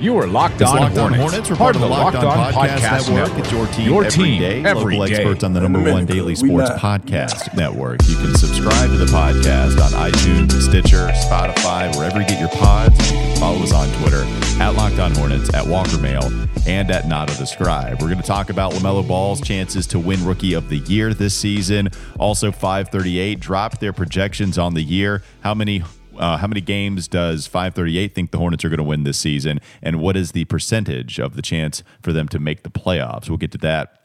You are locked on Locked On Hornets, Hornets. We're part of the Locked On Podcast, Network. It's your team Your every team day. every Local day. experts on the number one daily sports podcast network. You can subscribe to the podcast on iTunes, Stitcher, Spotify, wherever you get your pods. You can follow us on Twitter at Locked On Hornets, at Walker Mail, and at Nada the Scribe. We're going to talk about LaMelo Ball's chances to win Rookie of the Year this season. Also, 538 dropped their projections on the year. How many uh, how many games does 538 think the Hornets are going to win this season? And what is the percentage of the chance for them to make the playoffs? We'll get to that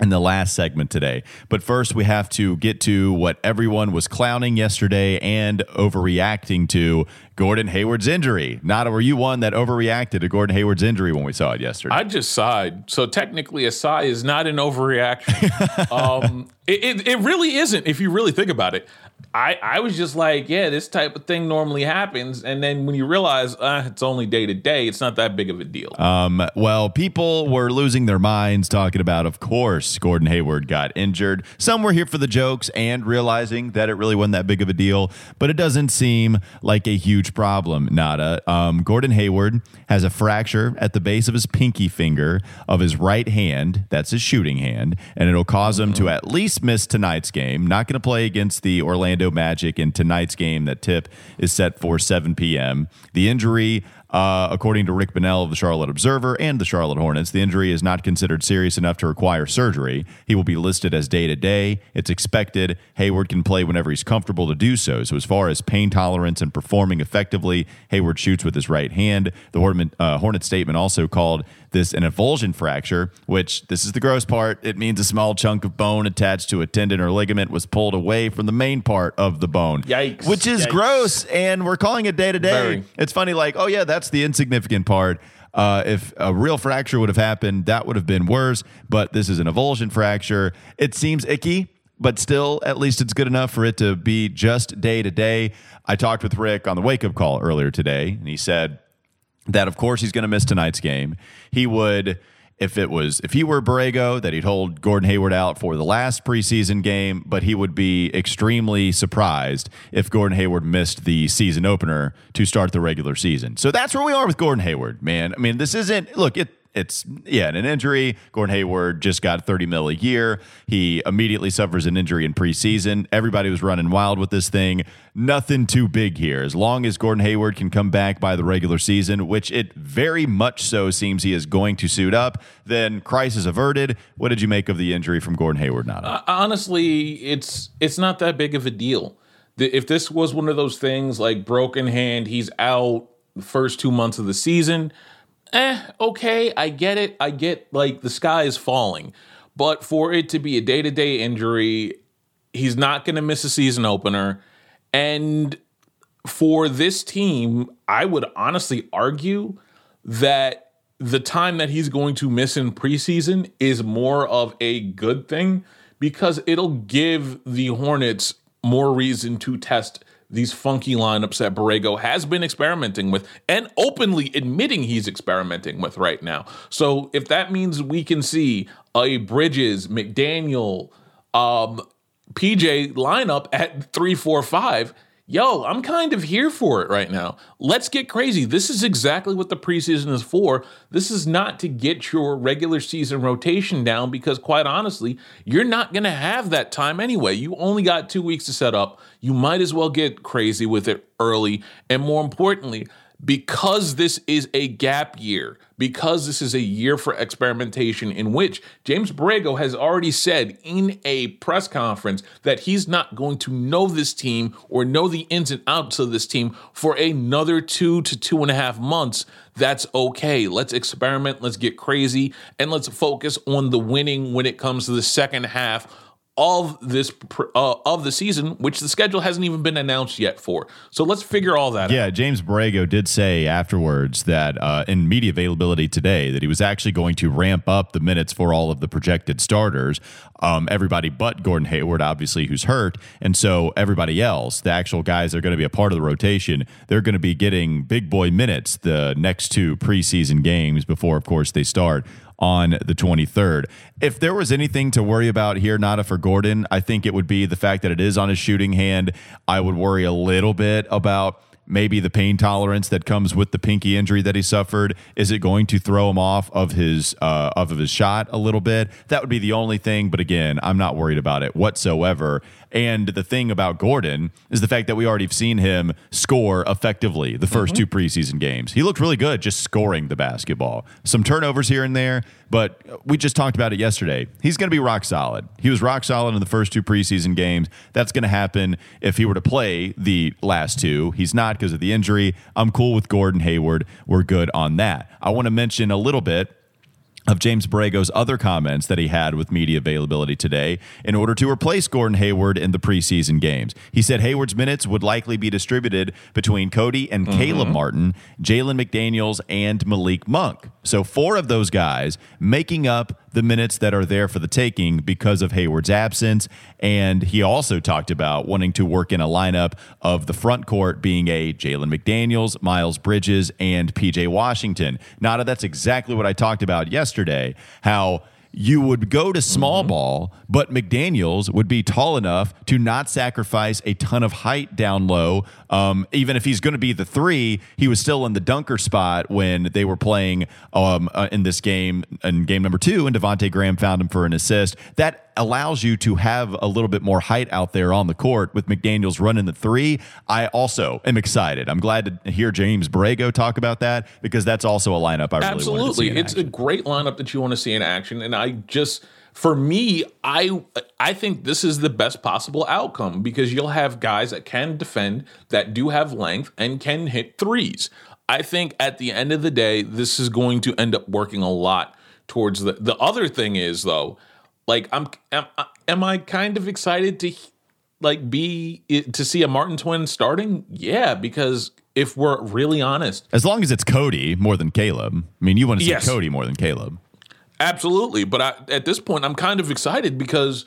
in the last segment today. But first, we have to get to what everyone was clowning yesterday and overreacting to Gordon Hayward's injury. Nada, were you one that overreacted to Gordon Hayward's injury when we saw it yesterday? I just sighed. So technically, a sigh is not an overreaction. um, it, it, it really isn't if you really think about it. I, I was just like, yeah, this type of thing normally happens. And then when you realize uh, it's only day to day, it's not that big of a deal. Um, well, people were losing their minds talking about, of course, Gordon Hayward got injured. Some were here for the jokes and realizing that it really wasn't that big of a deal, but it doesn't seem like a huge problem. Nada. Um, Gordon Hayward has a fracture at the base of his pinky finger of his right hand. That's his shooting hand, and it'll cause him to at least miss tonight's game. Not going to play against the Orlando Magic in tonight's game. That tip is set for 7 p.m. The injury uh, according to Rick Bonnell of the Charlotte Observer and the Charlotte Hornets, the injury is not considered serious enough to require surgery. He will be listed as day to day. It's expected Hayward can play whenever he's comfortable to do so. So, as far as pain tolerance and performing effectively, Hayward shoots with his right hand. The Hornet, uh, Hornet statement also called this an avulsion fracture, which this is the gross part. It means a small chunk of bone attached to a tendon or ligament was pulled away from the main part of the bone. Yikes. Which is Yikes. gross. And we're calling it day to day. It's funny, like, oh yeah, that's the insignificant part. Uh, if a real fracture would have happened, that would have been worse. But this is an avulsion fracture. It seems icky, but still, at least it's good enough for it to be just day to day. I talked with Rick on the wake up call earlier today, and he said that of course he's going to miss tonight's game. He would if it was if he were Borrego that he'd hold Gordon Hayward out for the last preseason game, but he would be extremely surprised if Gordon Hayward missed the season opener to start the regular season. So that's where we are with Gordon Hayward, man. I mean, this isn't look, it it's yeah, an injury. Gordon Hayward just got 30 mil a year. He immediately suffers an injury in preseason. Everybody was running wild with this thing. Nothing too big here. As long as Gordon Hayward can come back by the regular season, which it very much so seems he is going to suit up, then crisis averted. What did you make of the injury from Gordon Hayward, Nada? Uh, honestly, it's it's not that big of a deal. If this was one of those things like broken hand, he's out first two months of the season. Eh, okay, I get it. I get like the sky is falling, but for it to be a day to day injury, he's not going to miss a season opener, and for this team, I would honestly argue that the time that he's going to miss in preseason is more of a good thing because it'll give the Hornets more reason to test these funky lineups that Borrego has been experimenting with and openly admitting he's experimenting with right now. So if that means we can see a Bridges, McDaniel, um, PJ lineup at three, four, five. Yo, I'm kind of here for it right now. Let's get crazy. This is exactly what the preseason is for. This is not to get your regular season rotation down because, quite honestly, you're not going to have that time anyway. You only got two weeks to set up. You might as well get crazy with it early. And more importantly, because this is a gap year, because this is a year for experimentation in which James Borrego has already said in a press conference that he's not going to know this team or know the ins and outs of this team for another two to two and a half months. That's okay. Let's experiment, let's get crazy, and let's focus on the winning when it comes to the second half of this uh, of the season, which the schedule hasn't even been announced yet for. So let's figure all that out. Yeah, James Borrego did say afterwards that uh, in media availability today that he was actually going to ramp up the minutes for all of the projected starters. Um, everybody but Gordon Hayward, obviously, who's hurt, and so everybody else, the actual guys that are going to be a part of the rotation, they're going to be getting big boy minutes the next two preseason games before, of course, they start on the 23rd. If there was anything to worry about here, Nada for Gordon, I think it would be the fact that it is on his shooting hand. I would worry a little bit about maybe the pain tolerance that comes with the pinky injury that he suffered is it going to throw him off of his uh, of his shot a little bit? That would be the only thing. But again, I'm not worried about it whatsoever. And the thing about Gordon is the fact that we already have seen him score effectively the 1st mm-hmm. two preseason games. He looked really good just scoring the basketball. Some turnovers here and there, but we just talked about it yesterday. He's going to be rock solid. He was rock solid in the first two preseason games. That's going to happen if he were to play the last two. He's not because of the injury. I'm cool with Gordon Hayward. We're good on that. I want to mention a little bit of James Borrego's other comments that he had with media availability today in order to replace Gordon Hayward in the preseason games. He said Hayward's minutes would likely be distributed between Cody and mm-hmm. Caleb Martin, Jalen McDaniels, and Malik Monk. So, four of those guys making up the minutes that are there for the taking because of Hayward's absence. And he also talked about wanting to work in a lineup of the front court being a Jalen McDaniels, Miles Bridges, and PJ Washington. Nada, that's exactly what I talked about yesterday. How you would go to small mm-hmm. ball, but McDaniels would be tall enough to not sacrifice a ton of height down low. Um, even if he's going to be the three, he was still in the dunker spot when they were playing um, uh, in this game, in game number two, and Devonte Graham found him for an assist. That allows you to have a little bit more height out there on the court with McDaniels running the three. I also am excited. I'm glad to hear James Borrego talk about that because that's also a lineup I really absolutely. it's action. a great lineup that you want to see in action, and I just for me, I I think this is the best possible outcome because you'll have guys that can defend, that do have length, and can hit threes. I think at the end of the day, this is going to end up working a lot towards the. The other thing is though, like I'm am, am I kind of excited to like be to see a Martin twin starting? Yeah, because if we're really honest, as long as it's Cody more than Caleb. I mean, you want to see yes. Cody more than Caleb. Absolutely, but I, at this point, I'm kind of excited because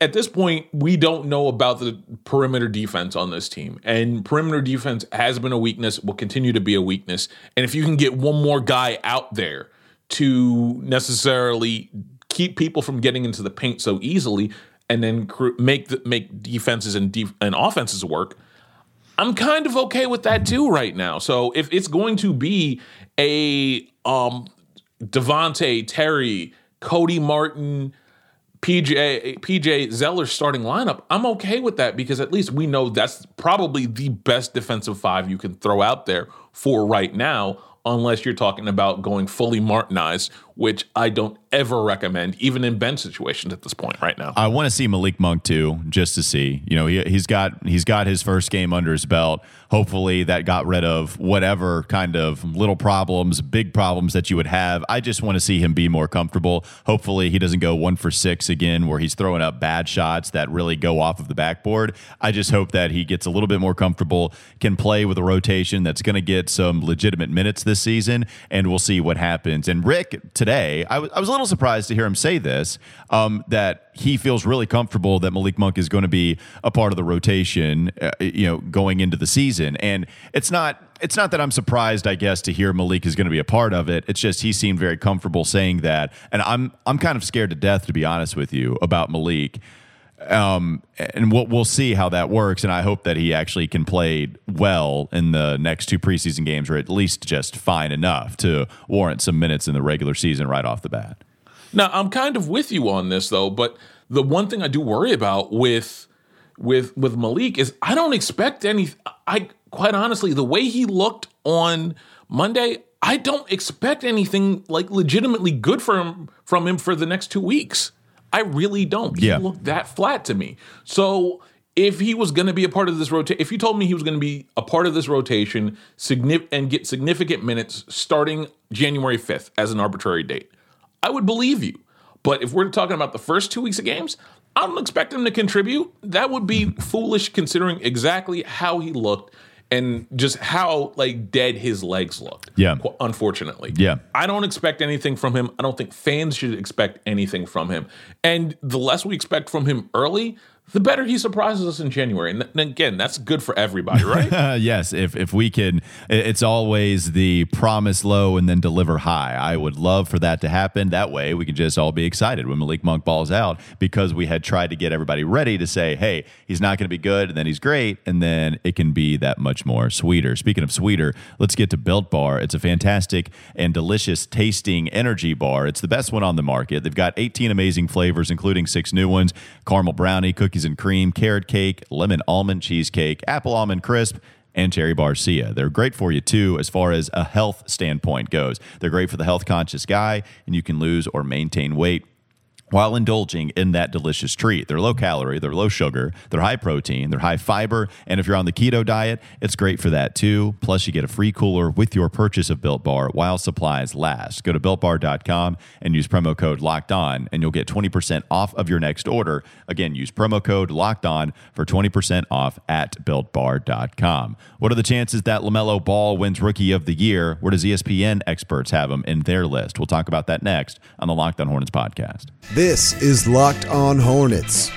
at this point, we don't know about the perimeter defense on this team. And perimeter defense has been a weakness, will continue to be a weakness. And if you can get one more guy out there to necessarily keep people from getting into the paint so easily, and then cr- make the, make defenses and def- and offenses work. I'm kind of okay with that too right now. So if it's going to be a um Devonte, Terry, Cody Martin, PJ PJ Zeller starting lineup, I'm okay with that because at least we know that's probably the best defensive five you can throw out there for right now unless you're talking about going fully Martinized, which I don't ever recommend, even in bench situations at this point right now. I want to see Malik Monk too, just to see. You know, he, he's got he's got his first game under his belt. Hopefully, that got rid of whatever kind of little problems, big problems that you would have. I just want to see him be more comfortable. Hopefully, he doesn't go one for six again, where he's throwing up bad shots that really go off of the backboard. I just hope that he gets a little bit more comfortable, can play with a rotation that's going to get some legitimate minutes this season, and we'll see what happens. And Rick today, I was was a little surprised to hear him say this um, that he feels really comfortable that Malik Monk is going to be a part of the rotation, uh, you know, going into the season. And it's not it's not that I'm surprised, I guess, to hear Malik is going to be a part of it. It's just he seemed very comfortable saying that, and I'm I'm kind of scared to death, to be honest with you, about Malik. Um, and we'll we'll see how that works, and I hope that he actually can play well in the next two preseason games, or at least just fine enough to warrant some minutes in the regular season right off the bat. Now, I'm kind of with you on this though, but the one thing I do worry about with with with Malik is I don't expect any I quite honestly, the way he looked on Monday, I don't expect anything like legitimately good for him from him for the next 2 weeks. I really don't. Yeah. He looked that flat to me. So if he was going to be a part of this rotation, if you told me he was going to be a part of this rotation signif- and get significant minutes starting January 5th as an arbitrary date, I would believe you. But if we're talking about the first two weeks of games, I don't expect him to contribute. That would be foolish considering exactly how he looked and just how like dead his legs looked. Yeah. Unfortunately. Yeah. I don't expect anything from him. I don't think fans should expect anything from him. And the less we expect from him early, the better he surprises us in January. And, th- again, that's good for everybody, right? yes, if if we can, it's always the promise low and then deliver high. I would love for that to happen. That way, we can just all be excited when Malik Monk balls out because we had tried to get everybody ready to say, "Hey, he's not going to be good, and then he's great, and then it can be that much more sweeter." Speaking of sweeter, let's get to Built Bar. It's a fantastic and delicious tasting energy bar. It's the best one on the market. They've got 18 amazing flavors, including six new ones: caramel brownie, cookie cookies and cream, carrot cake, lemon almond cheesecake, apple almond crisp, and cherry barcia. They're great for you too, as far as a health standpoint goes. They're great for the health conscious guy, and you can lose or maintain weight while indulging in that delicious treat. They're low calorie, they're low sugar, they're high protein, they're high fiber, and if you're on the keto diet, it's great for that too. Plus, you get a free cooler with your purchase of Built Bar while supplies last. Go to builtbar.com and use promo code Locked On, and you'll get 20% off of your next order. Again, use promo code Locked On for 20% off at builtbar.com. What are the chances that LaMelo Ball wins Rookie of the Year? Where does ESPN experts have him in their list? We'll talk about that next on the Locked On Hornets podcast. This is Locked On Hornets.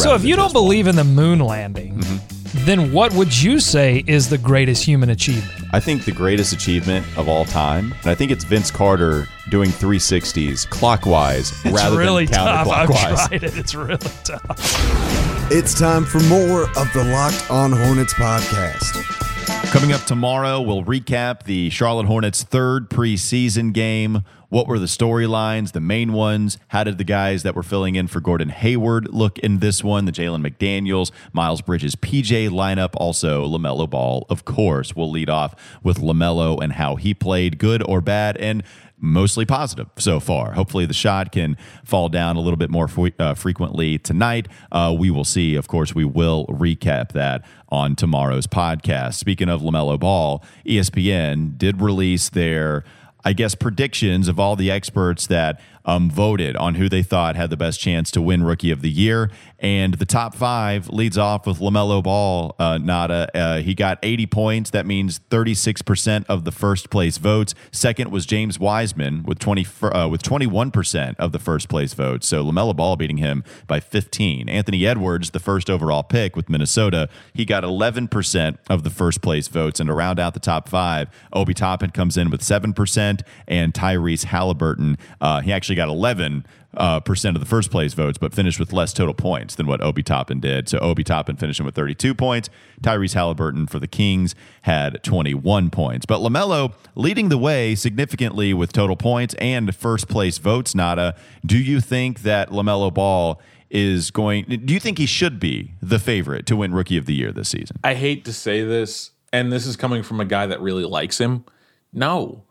So, if you don't believe in the moon landing, mm-hmm. then what would you say is the greatest human achievement? I think the greatest achievement of all time, and I think it's Vince Carter doing 360s clockwise it's rather really than counterclockwise. Tough. I've tried it. It's really tough. It's time for more of the Locked On Hornets podcast. Coming up tomorrow, we'll recap the Charlotte Hornets' third preseason game. What were the storylines, the main ones? How did the guys that were filling in for Gordon Hayward look in this one? The Jalen McDaniels, Miles Bridges, PJ lineup, also LaMelo Ball, of course. We'll lead off with LaMelo and how he played, good or bad. And mostly positive so far. Hopefully, the shot can fall down a little bit more uh, frequently tonight. Uh, we will see. Of course, we will recap that on tomorrow's podcast. Speaking of LaMelo Ball, ESPN did release their I guess, predictions of all the experts that um, voted on who they thought had the best chance to win Rookie of the Year. And the top five leads off with LaMelo Ball, uh, Nada. Uh, he got 80 points. That means 36% of the first place votes. Second was James Wiseman with 20 uh, with 21% of the first place votes. So LaMelo Ball beating him by 15. Anthony Edwards, the first overall pick with Minnesota, he got 11% of the first place votes. And to round out the top five, Obi Toppin comes in with 7%, and Tyrese Halliburton, uh, he actually got 11 uh, percent of the first place votes, but finished with less total points than what Obi Toppin did. So Obi Toppin finishing with 32 points. Tyrese Halliburton for the Kings had 21 points. But LaMelo leading the way significantly with total points and first place votes, Nada. Do you think that LaMelo Ball is going, do you think he should be the favorite to win Rookie of the Year this season? I hate to say this, and this is coming from a guy that really likes him. No,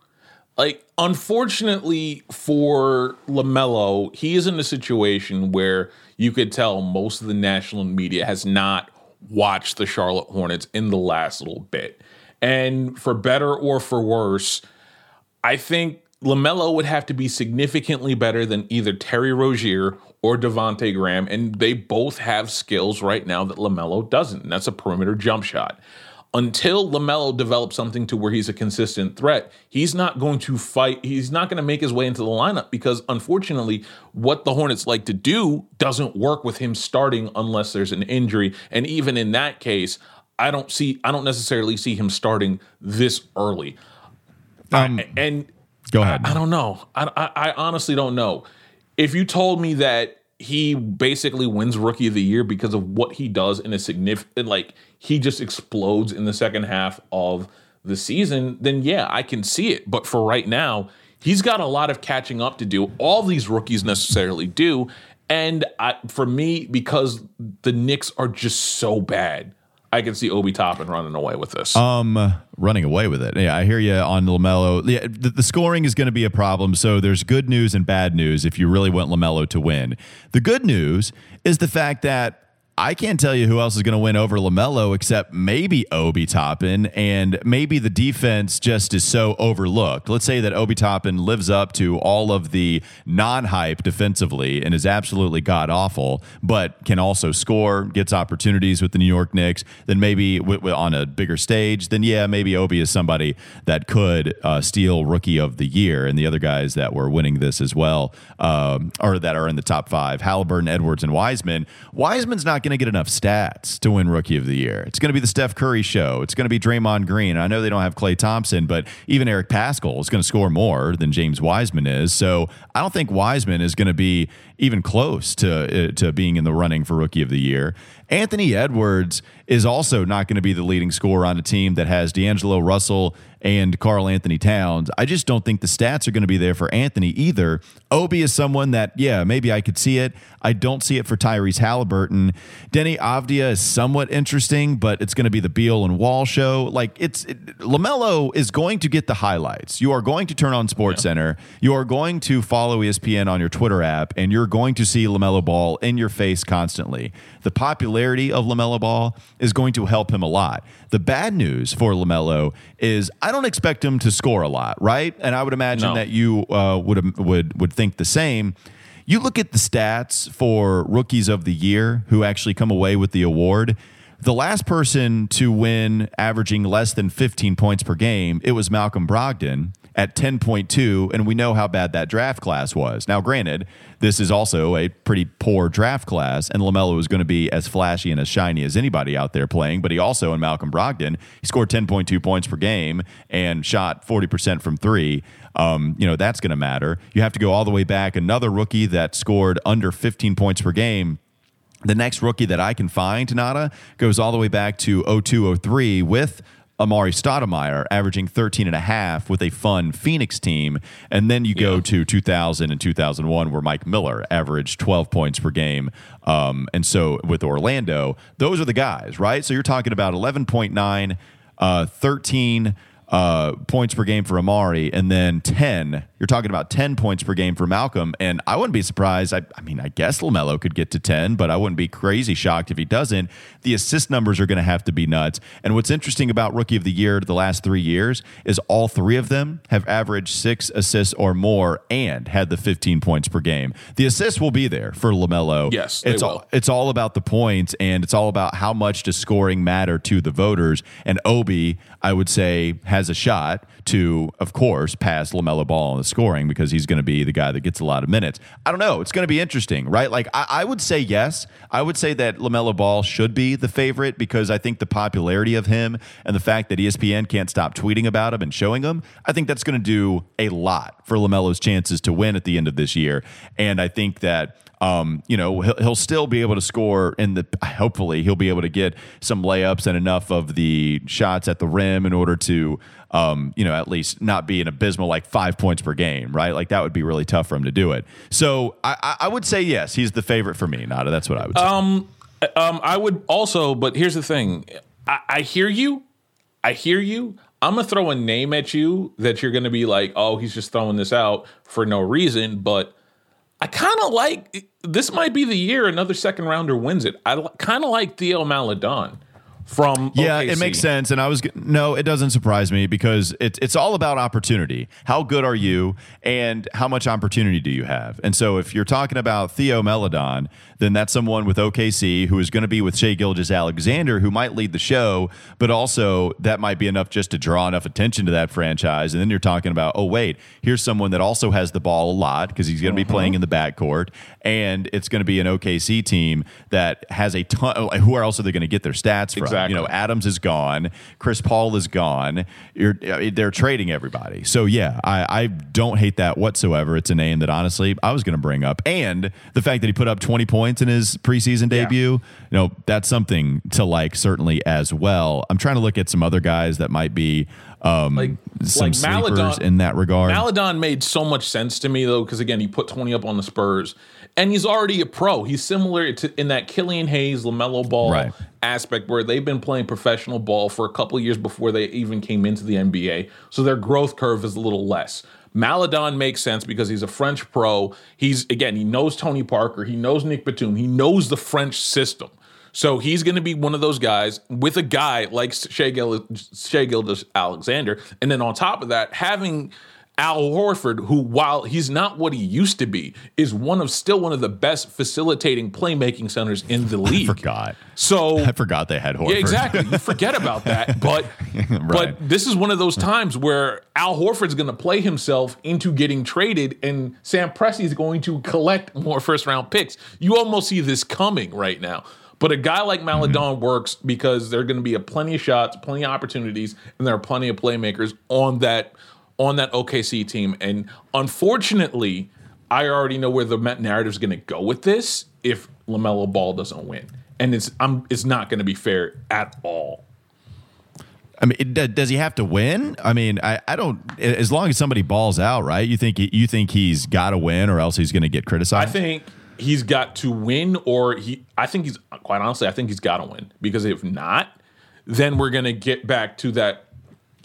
like unfortunately for LaMelo, he is in a situation where you could tell most of the national media has not watched the Charlotte Hornets in the last little bit. And for better or for worse, I think LaMelo would have to be significantly better than either Terry Rozier or Devonte Graham. And they both have skills right now that LaMelo doesn't. And that's a perimeter jump shot until LaMelo develops something to where he's a consistent threat, he's not going to fight. He's not going to make his way into the lineup because, unfortunately, what the Hornets like to do doesn't work with him starting unless there's an injury. And even in that case, I don't see, I don't necessarily see him starting this early. Um, I, and go ahead. I, I don't know. I, I, I honestly don't know. If you told me that he basically wins rookie of the year because of what he does in a significant like he just explodes in the second half of the season then yeah i can see it. But for right now he's got a lot of catching up to do. All these rookies necessarily do. And I, for me because the Knicks are just so bad I can see Obi Toppin running away with this. Um, running away with it. Yeah, I hear you on Lamelo. Yeah, the, the scoring is going to be a problem. So there's good news and bad news if you really want Lamelo to win. The good news is the fact that I can't tell you who else is going to win over LaMelo except maybe Obi Toppin, and maybe the defense just is so overlooked. Let's say that Obi Toppin lives up to all of the non hype defensively and is absolutely god awful, but can also score, gets opportunities with the New York Knicks. Then maybe w- w- on a bigger stage, then yeah, maybe Obi is somebody that could uh, steal Rookie of the Year, and the other guys that were winning this as well, um, or that are in the top five: Halliburton, Edwards, and Wiseman. Wiseman's not going to get enough stats to win Rookie of the Year. It's going to be the Steph Curry show. It's going to be Draymond Green. I know they don't have Klay Thompson, but even Eric Paschall is going to score more than James Wiseman is. So I don't think Wiseman is going to be even close to uh, to being in the running for Rookie of the Year. Anthony Edwards is also not going to be the leading scorer on a team that has D'Angelo Russell and Karl-Anthony Towns. I just don't think the stats are going to be there for Anthony either. Obi is someone that, yeah, maybe I could see it. I don't see it for Tyrese Halliburton. Deni Avdija is somewhat interesting, but it's going to be the Beal and Wall show. Like it's it, Lamelo is going to get the highlights. You are going to turn on Sports yeah. Center. You are going to follow ESPN on your Twitter app, and you're going to see Lamelo Ball in your face constantly. The popularity of Lamelo Ball is going to help him a lot. The bad news for Lamelo is I don't expect him to score a lot, right? And I would imagine no. that you uh, would would would think the same. You look at the stats for rookies of the year who actually come away with the award. The last person to win averaging less than 15 points per game, it was Malcolm Brogdon at 10.2, and we know how bad that draft class was. Now, granted, this is also a pretty poor draft class, and LaMelo is going to be as flashy and as shiny as anybody out there playing, but he also, in Malcolm Brogdon, he scored 10.2 points per game and shot 40% from three. Um, you know, that's going to matter. You have to go all the way back. Another rookie that scored under 15 points per game the next rookie that I can find, Nada, goes all the way back to 0203 with Amar'e Stoudemire averaging 13 and a half with a fun Phoenix team. And then you go yeah. to 2000 and 2001 where Mike Miller averaged 12 points per game. Um, and so with Orlando, those are the guys, right? So you're talking about 11.9, uh, 13 uh, points per game for Amar'e, and then 10. You're talking about 10 points per game for Malcolm. And I wouldn't be surprised. I, I mean, I guess LaMelo could get to 10, but I wouldn't be crazy shocked if he doesn't. The assist numbers are going to have to be nuts. And what's interesting about Rookie of the Year the last three years is all three of them have averaged six assists or more and had the 15 points per game. The assists will be there for LaMelo. Yes. It's all, it's all about the points, and it's all about how much does scoring matter to the voters. And Obi, I would say, has a shot to, of course, pass LaMelo Ball in the scoring because he's going to be the guy that gets a lot of minutes. I don't know. It's going to be interesting, right? Like, I, I, would say yes. I would say that LaMelo Ball should be the favorite because I think the popularity of him and the fact that ESPN can't stop tweeting about him and showing him, I think that's going to do a lot for LaMelo's chances to win at the end of this year. And I think that um, you know, he'll, he'll still be able to score in the, hopefully, he'll be able to get some layups and enough of the shots at the rim in order to, um, you know, at least not be an abysmal like five points per game, right? Like that would be really tough for him to do it. So I, I would say yes, he's the favorite for me. Nada, that's what I would say. Um, um, I would also, but here's the thing I, I hear you. I hear you. I'm gonna throw a name at you that you're gonna be like, oh, he's just throwing this out for no reason. But I kind of like this. Might be the year another second rounder wins it. I kind of like Theo Maledon from yeah OKC. it makes sense and i was no it doesn't surprise me because it's it's all about opportunity how good are you and how much opportunity do you have and so if you're talking about theo maledon then that's someone with okc who is going to be with shai gilgeous-alexander who might lead the show but also that might be enough just to draw enough attention to that franchise and then you're talking about oh wait here's someone that also has the ball a lot because he's going to be uh-huh. playing in the backcourt and it's going to be an okc team that has a ton who else are they going to get their stats from exactly. You know, Adams is gone. Chris Paul is gone. You're, uh, they're trading everybody. So, yeah, I, I don't hate that whatsoever. It's a name that honestly I was going to bring up. And the fact that he put up 20 points in his preseason debut, yeah. you know, that's something to like certainly as well. I'm trying to look at some other guys that might be um, like some like sleepers Maledon, in that regard. Maledon made so much sense to me though, because again, he put 20 up on the Spurs, and he's already a pro. He's similar to in that Killian Hayes, Lamelo Ball right. aspect, where they've been playing professional ball for a couple years before they even came into the NBA, so their growth curve is a little less. Maledon makes sense because he's a French pro. He's again, he knows Tony Parker, he knows Nick Batum, he knows the French system. So he's going to be one of those guys with a guy like Shai Gilgeous Alexander, and then on top of that, having Al Horford, who while he's not what he used to be, is one of still one of the best facilitating playmaking centers in the league. I forgot. So I forgot they had Horford. Yeah, exactly. You forget about that, but right. but this is one of those times where Al Horford's going to play himself into getting traded, and Sam Presti is going to collect more first round picks. You almost see this coming right now. But a guy like Maledon mm-hmm. works because there are going to be a plenty of shots, plenty of opportunities, and there are plenty of playmakers on that on that OKC team. And unfortunately, I already know where the narrative is going to go with this if LaMelo Ball doesn't win. And it's I'm it's not going to be fair at all. I mean, it, does he have to win? I mean, I, I don't. As long as somebody balls out, right? You think you think he's got to win, or else he's going to get criticized. I think he's got to win, or he. I think he's quite honestly. I think he's got to win because if not, then we're going to get back to that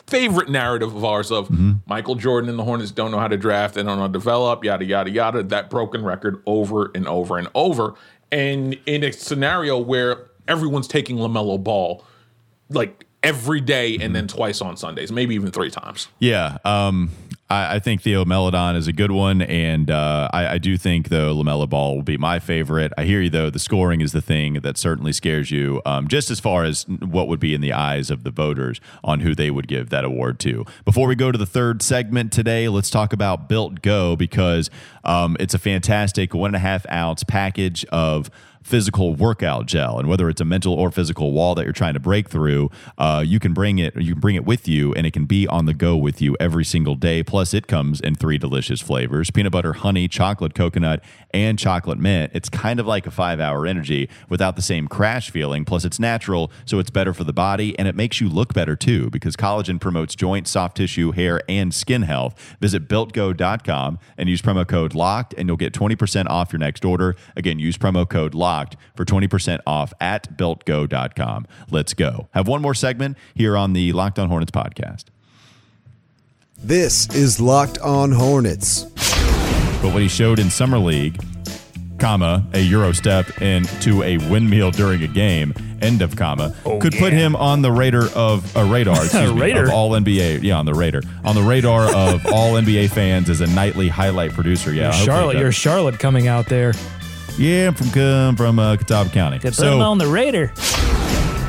favorite narrative of ours of mm-hmm. Michael Jordan and the Hornets don't know how to draft, they don't know how to develop, yada yada yada. That broken record over and over and over. And in a scenario where everyone's taking LaMelo Ball, like every day and then twice on Sundays, maybe even three times. Yeah. Um, I, I think Theo Maledon is a good one, and uh, I, I, do think though LaMelo Ball will be my favorite. I hear you though; the scoring is the thing that certainly scares you, um, just as far as what would be in the eyes of the voters on who they would give that award to. Before we go to the third segment today, let's talk about Built Go because um, it's a fantastic one and a half ounce package of physical workout gel. And whether it's a mental or physical wall that you're trying to break through, uh, you can bring it. You can bring it with you, and it can be on the go with you every single day. Plus, it comes in three delicious flavors: peanut butter, honey, chocolate, coconut, and chocolate mint. It's kind of like a five-hour energy without the same crash feeling. Plus, it's natural, so it's better for the body, and it makes you look better too because collagen promotes joint, soft tissue, hair, and skin health. Visit builtgo.com and use promo code LOCKED, and you'll get 20% off your next order. Again, use promo code LOCKED locked for 20% off at builtgo.com. Let's go. Have one more segment here on the Locked on Hornets podcast. This is Locked on Hornets. But what he showed in Summer League, comma, a Euro step into a windmill during a game, end of comma, oh, could yeah. put him on the radar of a radar, excuse me, of all NBA. Yeah, on the radar. On the radar of all NBA fans as a nightly highlight producer. Yeah. Charlotte, you're Charlotte coming out there. Yeah, I'm from from uh, Catawba County. Put so, on the radar.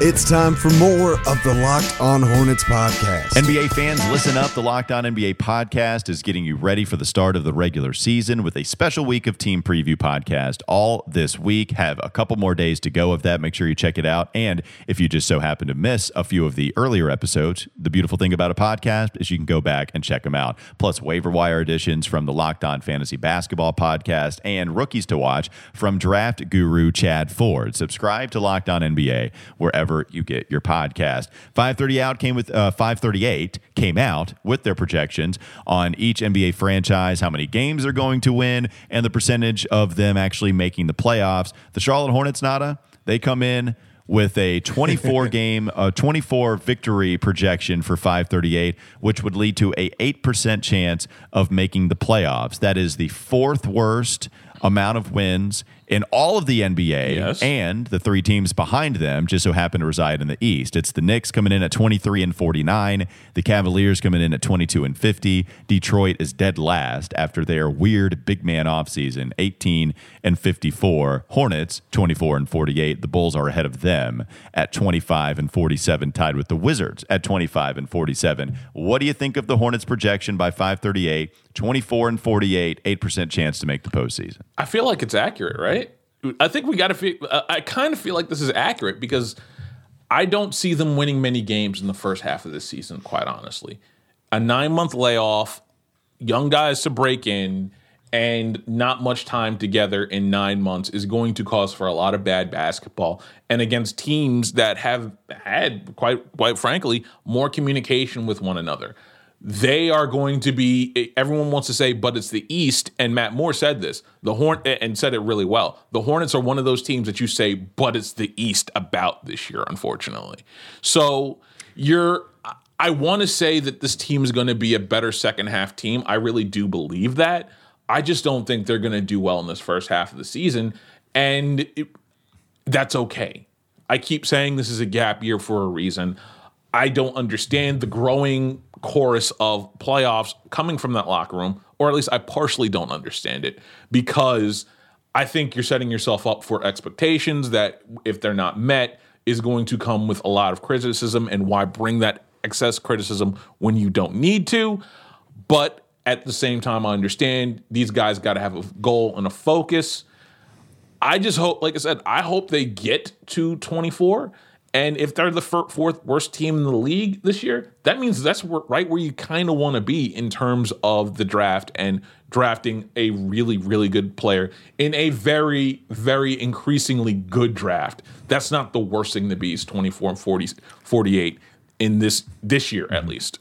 It's time for more of the Locked On Hornets podcast. NBA fans, listen up. The Locked On NBA podcast is getting you ready for the start of the regular season with a special week of team preview podcast all this week. Have a couple more days to go of that. Make sure you check it out. And if you just so happen to miss a few of the earlier episodes, the beautiful thing about a podcast is you can go back and check them out. Plus, waiver wire editions from the Locked On Fantasy Basketball podcast and rookies to watch from draft guru Chad Ford. Subscribe to Locked On NBA wherever wherever you get your podcast. 530 out came with uh, 538 came out with their projections on each NBA franchise, how many games they're going to win, and the percentage of them actually making the playoffs. The Charlotte Hornets, nada, they come in with a 24 game, uh, 24 victory projection for 538, which would lead to a 8% chance of making the playoffs. That is the fourth worst amount of wins in all of the NBA, yes. and the three teams behind them just so happen to reside in the East. It's the Knicks coming in at 23 and 49, the Cavaliers coming in at 22 and 50. Detroit is dead last after their weird big man offseason, 18 and 54. Hornets 24 and 48. The Bulls are ahead of them at 25 and 47, tied with the Wizards at 25 and 47. What do you think of the Hornets projection by 538? 24 and 48, 8% chance to make the postseason. I feel like it's accurate, right? I think we got to feel, uh, I kind of feel like this is accurate because I don't see them winning many games in the first half of this season, quite honestly. A nine month layoff, young guys to break in, and not much time together in nine months is going to cause for a lot of bad basketball. And against teams that have had, quite quite frankly, more communication with one another they are going to be everyone wants to say but it's the east. And matt moore said this the horn and said it really well. The hornets are one of those teams that you say but it's the east about this year unfortunately. So you're i want to say that this team is going to be a better second half team. I really do believe that. I just don't think they're going to do well in this first half of the season. And it, that's okay. I keep saying this is a gap year for a reason. I don't understand the growing chorus of playoffs coming from that locker room, or at least I partially don't understand it because I think you're setting yourself up for expectations that, if they're not met, is going to come with a lot of criticism. And why bring that excess criticism when you don't need to? But at the same time, I understand these guys got to have a goal and a focus. I just hope, like I said, I hope they get to 24. And if they're the fourth worst team in the league this year, that means that's right where you kind of want to be in terms of the draft and drafting a really, really good player in a very, very increasingly good draft. That's not the worst thing to be is 24 and 40, 48 in this this year at mm-hmm. least.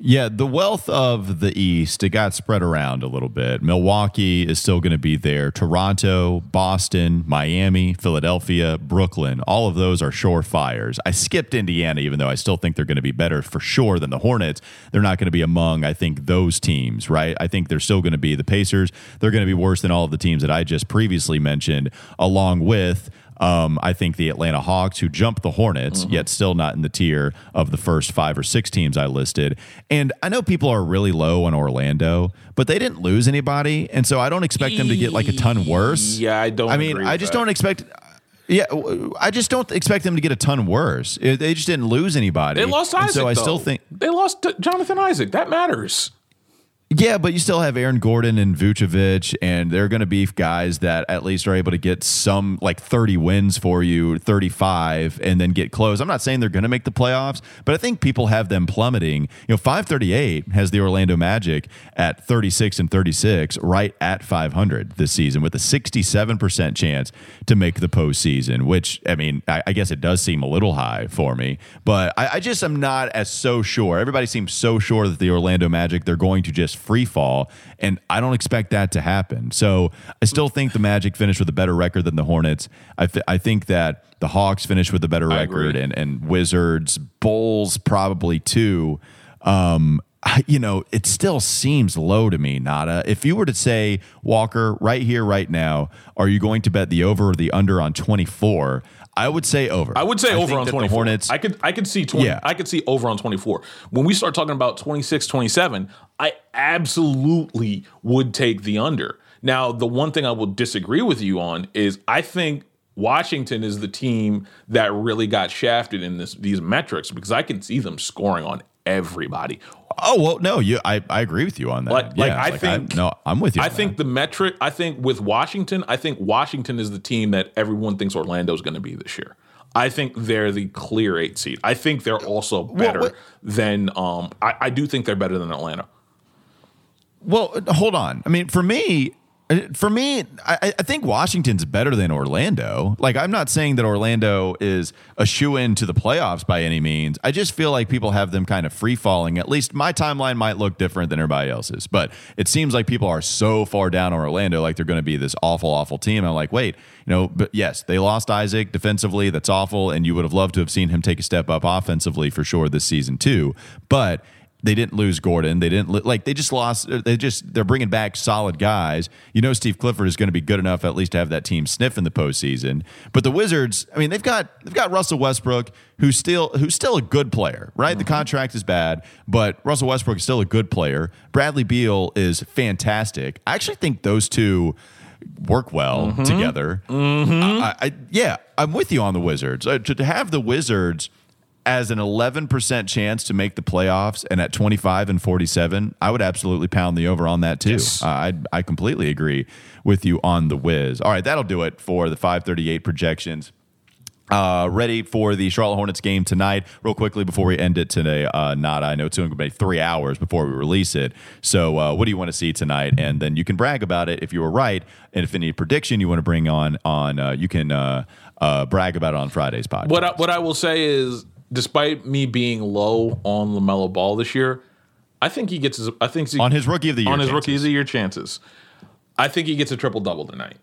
Yeah, the wealth of the East, it got spread around a little bit. Milwaukee is still going to be there. Toronto, Boston, Miami, Philadelphia, Brooklyn, all of those are surefires. I skipped Indiana, even though I still think they're going to be better for sure than the Hornets. They're not going to be among, I think, those teams, right? I think they're still going to be the Pacers. They're going to be worse than all of the teams that I just previously mentioned, along with um, I think the Atlanta Hawks, who jumped the Hornets, mm-hmm. yet still not in the tier of the first five or six teams I listed. And I know people are really low on Orlando, but they didn't lose anybody, and so I don't expect them to get like a ton worse. Yeah, I don't. I mean, I just that. don't expect. Yeah, I just don't expect them to get a ton worse. They just didn't lose anybody. They lost Isaac. so I though. still think they lost Jonathan Isaac. That matters. Yeah, but you still have Aaron Gordon and Vucevic, and they're going to be guys that at least are able to get some like 30 wins for you, 35, and then get close. I'm not saying they're going to make the playoffs, but I think people have them plummeting. You know, 538 has the Orlando Magic at 36 and 36, right at 500 this season, with a 67% chance to make the postseason, which, I mean, I, I guess it does seem a little high for me, but I, I just am not as so sure. Everybody seems so sure that the Orlando Magic, they're going to just free fall, and I don't expect that to happen. So I still think the Magic finished with a better record than the Hornets. I, th- I think that the Hawks finished with a better record, and, and Wizards, Bulls probably too. Um, you know, it still seems low to me, Nada. If you were to say, Walker, right here, right now, are you going to bet the over or the under on 24? I would say over. I would say I over on 24. Hornets. I could I could see 20 yeah. I could see over on 24. When we start talking about 26 27, I absolutely would take the under. Now, the one thing I will disagree with you on is I think Washington is the team that really got shafted in this these metrics because I can see them scoring on everybody. Oh well, no, you. I, I agree with you on that. Like, yeah, like I like think I, no, I'm with you. I think that. the metric. I think with Washington, I think Washington is the team that everyone thinks Orlando is going to be this year. I think they're the clear eight seed. I think they're also better well, than. Um, I, I do think they're better than Atlanta. Well, hold on. I mean, for me, for me, I, I, think Washington's better than Orlando. Like, I'm not saying that Orlando is a shoe in to the playoffs by any means. I just feel like people have them kind of free falling. At least my timeline might look different than everybody else's, but it seems like people are so far down on Orlando, like they're going to be this awful, awful team. I'm like, wait, you know, but yes, they lost Isaac defensively. That's awful. And you would have loved to have seen him take a step up offensively for sure this season, too. But they didn't lose Gordon. They didn't like they just lost. They just they're bringing back solid guys. You know, Steve Clifford is going to be good enough at least to have that team sniff in the postseason. But the Wizards, I mean, they've got they've got Russell Westbrook, who's still who's still a good player, right? Mm-hmm. The contract is bad, but Russell Westbrook is still a good player. Bradley Beal is fantastic. I actually think those two work well mm-hmm. together. Mm-hmm. I, I, yeah, I'm with you on the Wizards. Uh, to, to have the Wizards as an 11% chance to make the playoffs and at 25 and 47, I would absolutely pound the over on that too. Yes. Uh, I, I completely agree with you on the whiz. All right, that'll do it for the 538 projections. Uh, ready for the Charlotte Hornets game tonight. Real quickly before we end it today, uh, not I know it's going to be three hours before we release it. So, uh, what do you want to see tonight? And then you can brag about it if you were right. And if any prediction you want to bring on, on uh, you can uh, uh, brag about it on Friday's podcast. What I, what I will say is despite me being low on LaMelo Ball this year, I think he gets his. I think he, on his rookie of the year on his chances. rookie of the year chances. I think he gets a triple double tonight.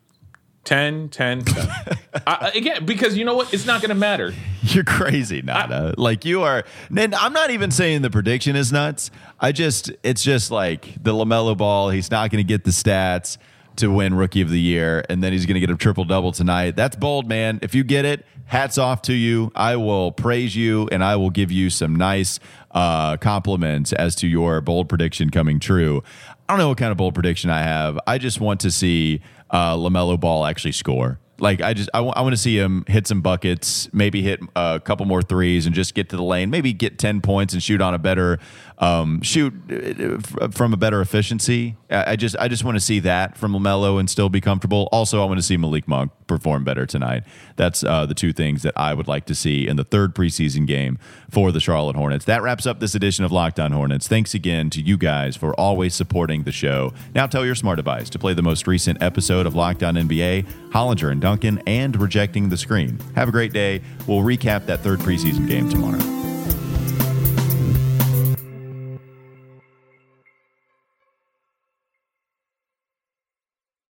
10, 10, 10. I, again, because you know what? It's not going to matter. You're crazy, Nada. I, like you are. And I'm not even saying the prediction is nuts. I just, it's just like the LaMelo ball. He's not going to get the stats to win Rookie of the Year, and then he's going to get a triple double tonight. That's bold, man. If you get it, hats off to you. I will praise you, and I will give you some nice uh, compliments as to your bold prediction coming true. I don't know what kind of bold prediction I have. I just want to see uh, Lamelo Ball actually score. Like I just I, w- I want to see him hit some buckets, maybe hit a couple more threes, and just get to the lane. Maybe get ten points and shoot on a better um, shoot uh, from a better efficiency. I just I just want to see that from Lamelo and still be comfortable. Also, I want to see Malik Monk perform better tonight. That's uh, the two things that I would like to see in the third preseason game for the Charlotte Hornets. That wraps up this edition of Locked On Hornets. Thanks again to you guys for always supporting the show. Now tell your smart device to play the most recent episode of Locked On NBA, Hollinger and Duncan, and Rejecting the Screen. Have a great day. We'll recap that third preseason game tomorrow.